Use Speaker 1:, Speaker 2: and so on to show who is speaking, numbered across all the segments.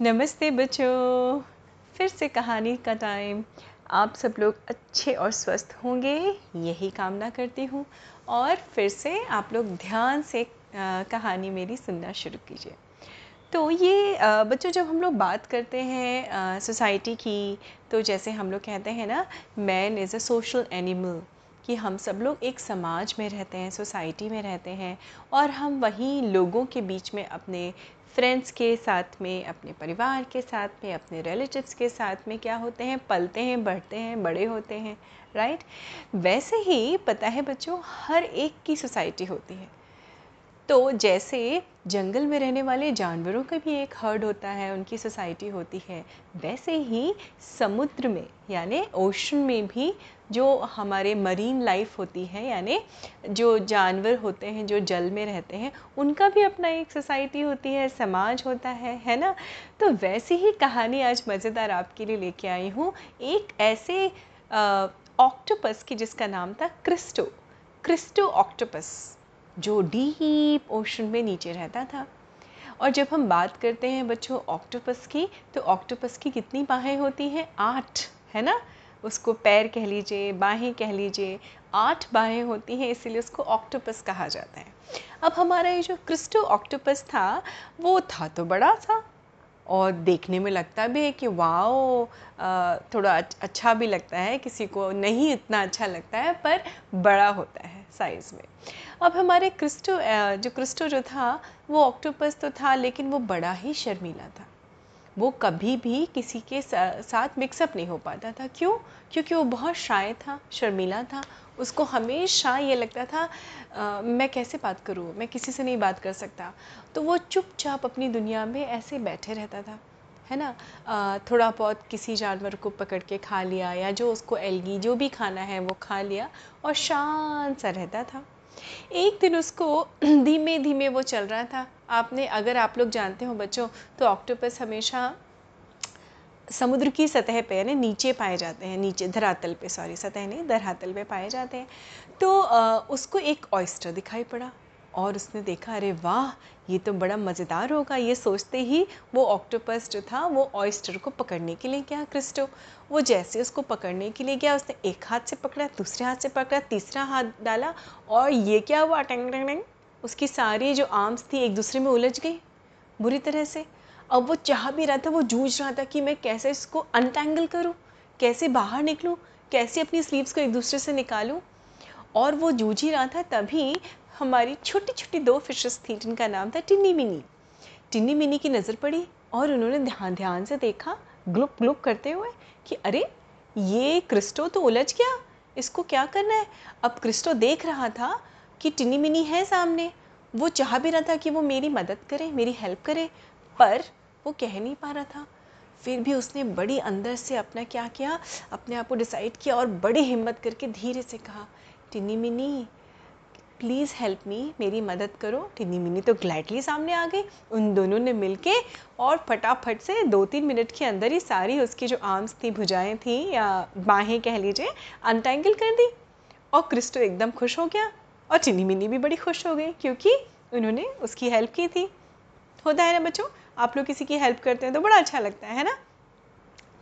Speaker 1: नमस्ते बच्चों। फिर से कहानी का टाइम आप सब लोग अच्छे और स्वस्थ होंगे, यही कामना करती हूँ। और फिर से आप लोग ध्यान से कहानी मेरी सुनना शुरू कीजिए। तो ये बच्चों जब हम लोग बात करते हैं सोसाइटी की तो जैसे हम लोग कहते हैं ना man is a social animal कि हम सब लोग एक समाज में रहते हैं सोसाइटी में रहते हैं, और हम वहीं लोगों के बीच में अपने फ्रेंड्स के साथ में, अपने परिवार के साथ में, अपने रिलेटिव्स के साथ में क्या होते हैं? पलते हैं, बढ़ते हैं, बड़े होते हैं राइट वैसे ही पता है बच्चों, हर एक की सोसाइटी होती है। तो जैसे जंगल में रहने वाले जानवरों का भी एक हर्ड होता है, उनकी सोसाइटी होती है, वैसे ही समुद्र में, यानी ओशन में भी जो हमारे मरीन लाइफ होती है, यानी जो जानवर होते हैं, जो जल में रहते हैं, उनका भी अपना एक सोसाइटी होती है, समाज होता है है ना? तो वैसी ही कहानी आज मज़ेदार आपके लिए लेके आई हूँ। एक ऐसे ऑक्टोपस की जिसका नाम था क्रिस्टो क्रिस्टो ऑक्टोपस जो डीप ओशन में नीचे रहता था। और जब हम बात करते हैं बच्चों ऑक्टोपस की तो ऑक्टोपस की कितनी बाहें होती हैं? आठ, है ना? उसको पैर कह लीजिए, बाहें कह लीजिए, आठ बाहें होती हैं, इसीलिए उसको ऑक्टोपस कहा जाता है। अब हमारा ये जो क्रिस्टो ऑक्टोपस था, वो था तो बड़ा था, और देखने में लगता भी है कि वाओ थोड़ा अच्छा भी लगता है, किसी को नहीं इतना अच्छा लगता है, पर बड़ा होता है साइज़ में। अब हमारे क्रिस्टो जो क्रिस्टो जो था वो ऑक्टोपस तो था लेकिन वो बड़ा ही शर्मीला था। वो कभी भी किसी के साथ मिक्सअप नहीं हो पाता था। क्यों? क्योंकि वो बहुत शाय था शर्मीला था। उसको हमेशा ये लगता था आ, मैं कैसे बात करूँ? मैं किसी से नहीं बात कर सकता। तो वो चुपचाप अपनी दुनिया में ऐसे बैठे रहता था है ना? आ, थोड़ा बहुत किसी जानवर को पकड़ के खा लिया या जो उसको एलगी जो भी खाना है वो खा लिया और शांत सा रहता था। एक दिन उसको धीमे धीमे वो चल रहा था। आपने अगर आप लोग जानते हो बच्चों तो ऑक्टोपस हमेशा समुद्र की सतह पे यानी नीचे पाए जाते हैं नीचे धरातल पे सॉरी सतह नहीं धरातल पे पाए जाते हैं। तो आ, उसको एक ऑयस्टर दिखाई पड़ा। और उसने देखा, अरे वाह, ये तो बड़ा मज़ेदार होगा। ये सोचते ही वो ऑक्टोपस जो था, वो ऑयस्टर को पकड़ने के लिए गया, क्रिस्टो। वो जैसे उसको पकड़ने के लिए गया, उसने एक हाथ से पकड़ा, दूसरे हाथ से पकड़ा, तीसरा हाथ डाला और ये क्या हुआ? टेंग टेंग टेंग, उसकी सारी जो आर्म्स थी एक दूसरे में उलझ गई बुरी तरह से। अब वो चाह भी रहा था, वो जूझ रहा था कि मैं कैसे इसको अनटैंगल करूँ, कैसे बाहर निकलूँ, कैसे अपनी स्लीव्स को एक दूसरे से निकालूँ। और वो जूझ ही रहा था, तभी हमारी छोटी छोटी दो फिशेस थी जिनका नाम था टिन्नी मिनी टिन्नी मिनी की नज़र पड़ी और उन्होंने ध्यान ध्यान से देखा, ग्लुप ग्लुप करते हुए कि अरे, ये क्रिस्टो तो उलझ गया, इसको क्या करना है? अब क्रिस्टो देख रहा था कि टिन्नी मिनी है सामने। वो चाह भी रहा था कि वो मेरी मदद करे, मेरी हेल्प करे, पर वो कह नहीं पा रहा था। फिर भी उसने बड़ी अंदर से अपना क्या किया, अपने आप को डिसाइड किया और बड़ी हिम्मत करके धीरे से कहा Tiny Mini please help me मेरी मदद करो। टिनी मिनी तो ग्लैडली सामने आ गई। उन दोनों ने मिलके और फटाफट से दो तीन मिनट के अंदर ही सारी उसकी जो आर्म्स थी, भुजाएँ थी या बाहें कह लीजिए अनटेंगल कर दी और क्रिस्टो एकदम खुश हो गया और टिनी मिनी भी बड़ी खुश हो गई क्योंकि उन्होंने उसकी हेल्प की थी। होता है ना बच्चों? आप लोग किसी की हेल्प करते हैं तो बड़ा अच्छा लगता है ना?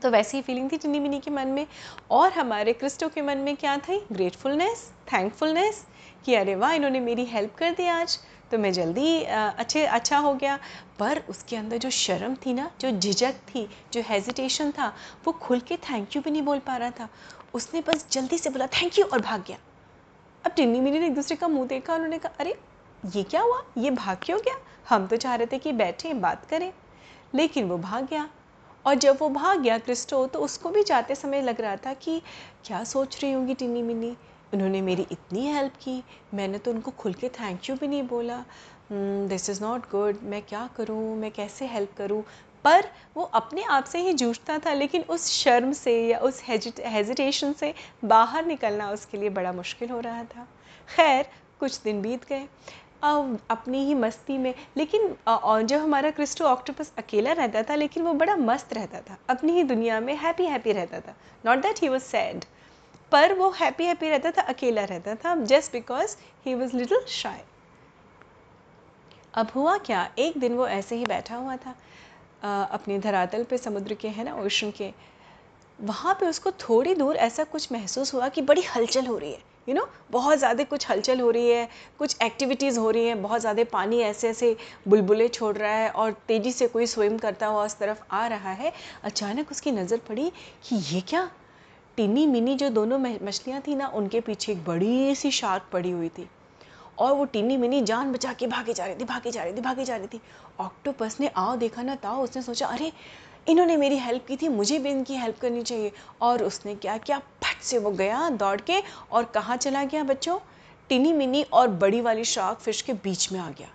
Speaker 1: तो वैसी ही फीलिंग थी टिनी मिनी के मन में। और हमारे क्रिस्टो के मन में क्या थी? ग्रेटफुलनेस थैंकफुलनेस कि अरे वाह, इन्होंने मेरी हेल्प कर दी आज। तो मैं जल्दी अच्छे अच्छा हो गया। पर उसके अंदर जो शर्म थी ना, जो झिझक थी, जो हेजिटेशन था, वो खुल के थैंक यू भी नहीं बोल पा रहा था। उसने बस जल्दी से बोला थैंक यू और भाग गया। अब टिन्नी मिनी ने एक दूसरे का मुँह देखा उन्होंने कहा, अरे, ये क्या हुआ? ये भाग क्यों गया? हम तो चाह रहे थे कि बैठें, बात करें। लेकिन वो भाग गया। और जब वो भाग गया क्रिस्टो तो उसको भी जाते समय लग रहा था कि क्या सोच रही होंगी टिनी मिनी उन्होंने मेरी इतनी हेल्प की, मैंने तो उनको खुल के थैंक यू भी नहीं बोला। दिस इज़ नॉट गुड मैं क्या करूँ, मैं कैसे हेल्प करूँ? पर वो अपने आप से ही जूझता था, लेकिन उस शर्म से या उस हेजिटेशन से बाहर निकलना उसके लिए बड़ा मुश्किल हो रहा था। खैर, कुछ दिन बीत गए। अपनी ही मस्ती में। लेकिन जब हमारा क्रिस्टो ऑक्टोपस अकेला रहता था, लेकिन वो बड़ा मस्त रहता था। अपनी ही दुनिया में हैप्पी हैप्पी रहता था। Not that he was sad पर वो हैप्पी हैप्पी रहता था, अकेला रहता था just because he was little shy अब हुआ क्या? एक दिन वो ऐसे ही बैठा हुआ था अपने धरातल पे समुद्र के, है ना, ओशन के वहाँ पे उसको थोड़ी दूर ऐसा कुछ महसूस हुआ कि बड़ी हलचल हो रही है। यू you नो know, बहुत ज़्यादा कुछ हलचल हो रही है कुछ एक्टिविटीज़ हो रही हैं बहुत ज़्यादा पानी ऐसे ऐसे बुलबुले छोड़ रहा है और तेज़ी से कोई स्विम करता हुआ उस तरफ़ आ रहा है। अचानक उसकी नज़र पड़ी कि ये क्या? टिनी मिनी जो दोनों मछलियाँ थी ना उनके पीछे एक बड़ी सी शार्क पड़ी हुई थी। और वो टिनी मिनी जान बचा के भागी जा रही थी भागी जा रही थी भागी जा रही थी। ऑक्टोपस ने आओ देखा ना ताओ उसने सोचा अरे इन्होंने मेरी हेल्प की थी, मुझे भी इनकी हेल्प करनी चाहिए। और उसने क्या किया? फट से वो गया दौड़ के और कहाँ चला गया बच्चों? टिनी मिनी और बड़ी वाली शार्क फ़िश के बीच में आ गया।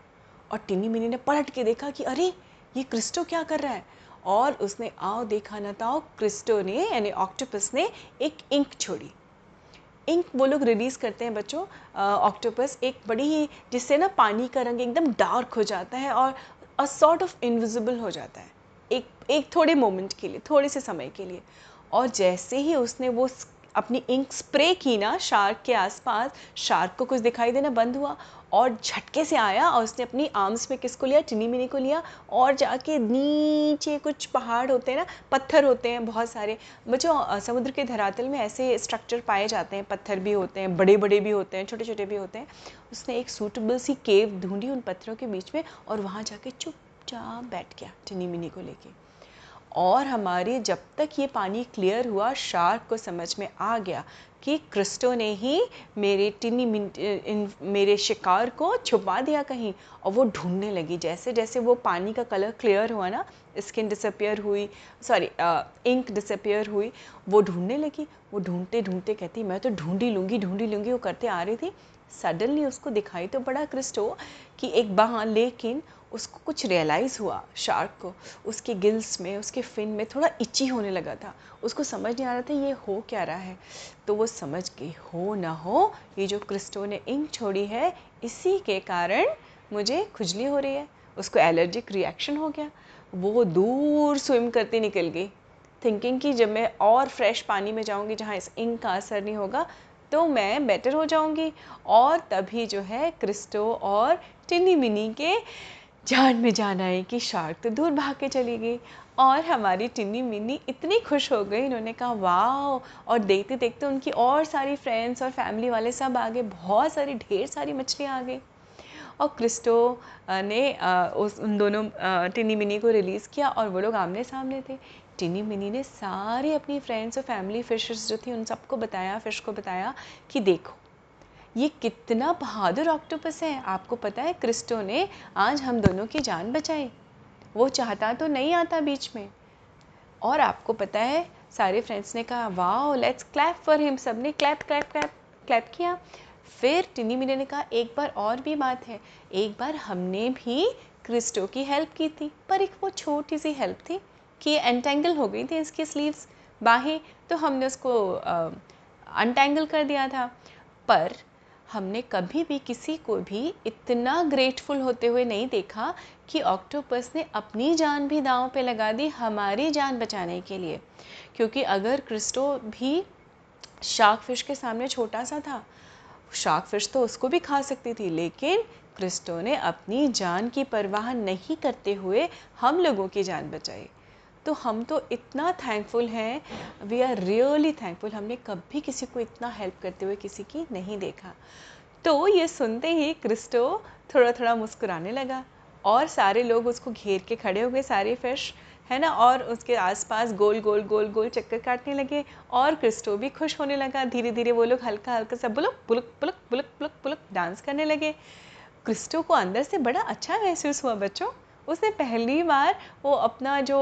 Speaker 1: और टिनी मिनी ने पलट के देखा कि, अरे, ये क्रिस्टो क्या कर रहा है? और उसने, आओ देखा ना ताओ, क्रिस्टो ने, यानी ऑक्टोपस ने एक इंक छोड़ी। इंक वो लोग रिलीज़ करते हैं बच्चों ऑक्टोपस एक बड़ी ही जिससे ना पानी का रंग एकदम डार्क हो जाता है और अ सॉर्ट ऑफ़ इनविजिबल हो जाता है। एक एक थोड़े मोमेंट के लिए, थोड़े से समय के लिए। और जैसे ही उसने वो अपनी इंक स्प्रे की ना शार्क के आसपास शार्क को कुछ दिखाई देना बंद हुआ और झटके से आया और उसने अपनी आर्म्स में किसको लिया? टिनी मिनी को लिया। और जाके नीचे कुछ पहाड़ होते हैं ना, पत्थर होते हैं बहुत सारे। बच्चों समुद्र के धरातल में ऐसे स्ट्रक्चर पाए जाते हैं। पत्थर भी होते हैं बड़े बड़े भी होते हैं छोटे छोटे भी होते हैं। उसने एक सूटेबल सी केव ढूंढी उन पत्थरों के बीच में और वहाँ जाके चुपचाप बैठ गया टिनी मिनी को लेके। और हमारी जब तक ये पानी क्लियर हुआ शार्क को समझ में आ गया कि क्रिस्टो ने ही मेरे टिनी इन, मेरे शिकार को छुपा दिया कहीं और वो ढूँढने लगी। जैसे जैसे वो पानी का कलर क्लियर हुआ ना स्किन डिसअपियर हुई सॉरी इंक डिसअपियर हुई, वो ढूँढने लगी। वो ढूंढते ढूंढते कहती, मैं तो ढूंढी लूँगी ढूंढी लूँगी। वो करते आ रही थी। सडनली उसको दिखाई तो पड़ा क्रिस्टो कि एक बाँ लेकिन उसको कुछ रियलाइज़ हुआ शार्क को, उसके गिल्स में, उसके फिन में थोड़ा इची होने लगा था। उसको समझ नहीं आ रहा था ये हो क्या रहा है। तो वो समझ गई, हो ना हो, ये जो क्रिस्टो ने इंक छोड़ी है, इसी के कारण मुझे खुजली हो रही है। उसको एलर्जिक रिएक्शन हो गया। वो दूर स्विम करती निकल गई। थिंकिंग कि जब मैं और फ्रेश पानी में जाऊँगी जहाँ इस इंक का असर नहीं होगा तो मैं बेटर हो जाऊँगी। और तभी जो है क्रिस्टो और टिनी मिनी के जान में जान आए कि शार्क तो दूर भाग के चली गई और हमारी टिन्नी मिन्नी इतनी खुश हो गई। इन्होंने कहा वाह और देखते देखते उनकी और सारी फ्रेंड्स और फैमिली वाले सब आ गए बहुत सारी, ढेर सारी मछलियाँ आ गई। और क्रिस्टो ने उस, उन दोनों टिन्नी मिनी को रिलीज़ किया और वो लोग आमने सामने थे। टिनी मिनी ने सारी अपनी फ्रेंड्स और फैमिली फिशेस जो थी उन सबको बताया फ़िश को बताया कि देखो ये कितना बहादुर ऑक्टोपस है। आपको पता है, क्रिस्टो ने आज हम दोनों की जान बचाई। वो चाहता तो नहीं आता बीच में। और आपको पता है, सारे फ्रेंड्स ने कहा वाह लेट्स क्लैप फॉर हिम सबने क्लैप क्लैप क्लैप क्लैप किया। फिर टिनी मिनी ने कहा, एक बार और भी बात है। एक बार हमने भी क्रिस्टो की हेल्प की थी, पर एक वो छोटी सी हेल्प थी कि एंटेंगल हो गई थी इसकी स्लीव्स बाहें तो हमने उसको अनटेंगल कर दिया था। पर हमने कभी भी किसी को भी इतना ग्रेटफुल होते हुए नहीं देखा कि ऑक्टोपस ने अपनी जान भी दांव पे लगा दी हमारी जान बचाने के लिए। क्योंकि अगर क्रिस्टो भी शार्क फ़िश के सामने छोटा सा था शार्क फ़िश तो उसको भी खा सकती थी, लेकिन क्रिस्टो ने अपनी जान की परवाह नहीं करते हुए हम लोगों की जान बचाई। तो हम तो इतना थैंकफुल हैं वी आर रियली थैंकफुल हमने कभी किसी को इतना हेल्प करते हुए किसी की नहीं देखा। तो ये सुनते ही क्रिस्टो थोड़ा थोड़ा मुस्कुराने लगा और सारे लोग उसको घेर के खड़े हो गए, सारे फ़िश है ना? और उसके आसपास गोल गोल गोल गोल चक्कर काटने लगे और क्रिस्टो भी खुश होने लगा। धीरे धीरे वो लोग हल्का हल्का सा बुलक बुलक बुलक बुलक बुलक बुलक डांस करने लगे। क्रिस्टो को अंदर से बड़ा अच्छा महसूस हुआ, बच्चों। उसने पहली बार वो अपना जो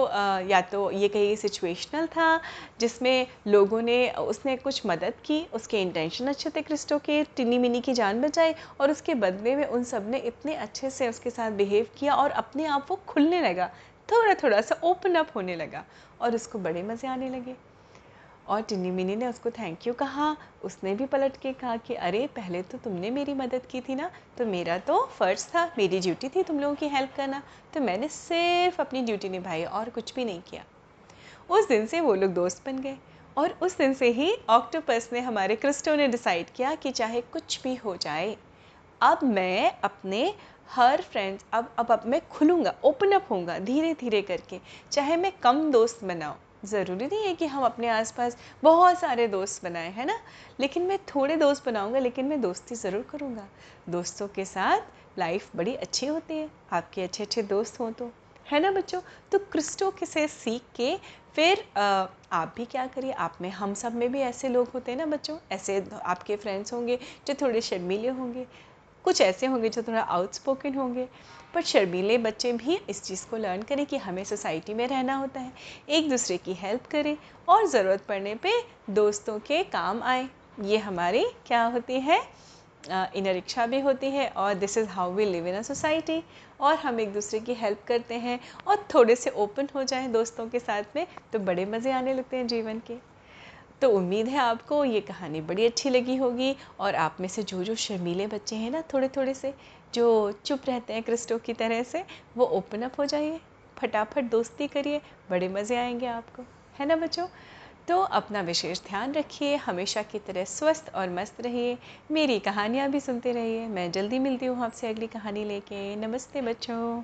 Speaker 1: या तो ये कहीं सिचुएशनल था, जिसमें लोगों ने, उसने कुछ मदद की, उसके इंटेंशन अच्छे थे क्रिस्टो के टिनी मिनी की जान बचाई और उसके बदले में उन सबने इतने अच्छे से उसके साथ बिहेव किया और अपने आप वो खुलने लगा थोड़ा थोड़ा सा ओपन अप होने लगा और उसको बड़े मज़े आने लगे। और टिन्नी मिनी ने उसको थैंक यू कहा। उसने भी पलट के कहा कि, अरे, पहले तो तुमने मेरी मदद की थी ना तो मेरा तो फ़र्ज़ था, मेरी ड्यूटी थी तुम लोगों की हेल्प करना तो मैंने सिर्फ़ अपनी ड्यूटी निभाई और कुछ भी नहीं किया। उस दिन से वो लोग दोस्त बन गए और उस दिन से ही ऑक्टोपस ने हमारे क्रिस्टो ने डिसाइड किया कि चाहे कुछ भी हो जाए, अब मैं अपने हर फ्रेंड्स अब अब अब मैं खुलूँगा ओपन अप होऊँगा धीरे धीरे करके, चाहे मैं कम दोस्त बनाऊँ। ज़रूरी नहीं है कि हम अपने आसपास बहुत सारे दोस्त बनाए है ना? लेकिन मैं थोड़े दोस्त बनाऊँगा लेकिन मैं दोस्ती ज़रूर करूँगा। दोस्तों के साथ लाइफ बड़ी अच्छी होती है। आपके अच्छे अच्छे दोस्त हों तो है ना बच्चों? तो क्रिस्टो से सीख के फिर आ, आप भी क्या करिए? आप में हम सब में भी ऐसे लोग होते हैं ना बच्चों? ऐसे आपके फ्रेंड्स होंगे जो थोड़े शर्मीले होंगे। कुछ ऐसे होंगे जो थोड़ा आउटस्पोकन होंगे, पर शर्मीले बच्चे भी इस चीज़ को लर्न करें कि हमें सोसाइटी में रहना होता है। एक दूसरे की हेल्प करें और ज़रूरत पड़ने पे दोस्तों के काम आए। ये हमारी क्या होती है? इनर इच्छा भी होती है और this is how we live in a society और हम एक दूसरे की हेल्प करते हैं और थोड़े से ओपन हो जाएँ दोस्तों के साथ में तो बड़े मज़े आने लगते हैं जीवन के। तो उम्मीद है आपको ये कहानी बड़ी अच्छी लगी होगी और आप में से जो जो शर्मीले बच्चे हैं ना थोड़े थोड़े से, जो चुप रहते हैं क्रिस्टो की तरह से, वो ओपन अप हो जाइए, फटाफट दोस्ती करिए, बड़े मज़े आएँगे आपको। है ना बच्चों? तो अपना विशेष ध्यान रखिए, हमेशा की तरह स्वस्थ और मस्त रहिए। मेरी कहानियाँ भी सुनते रहिए। मैं जल्दी मिलती हूँ आपसे अगली कहानी लेके। नमस्ते बच्चों।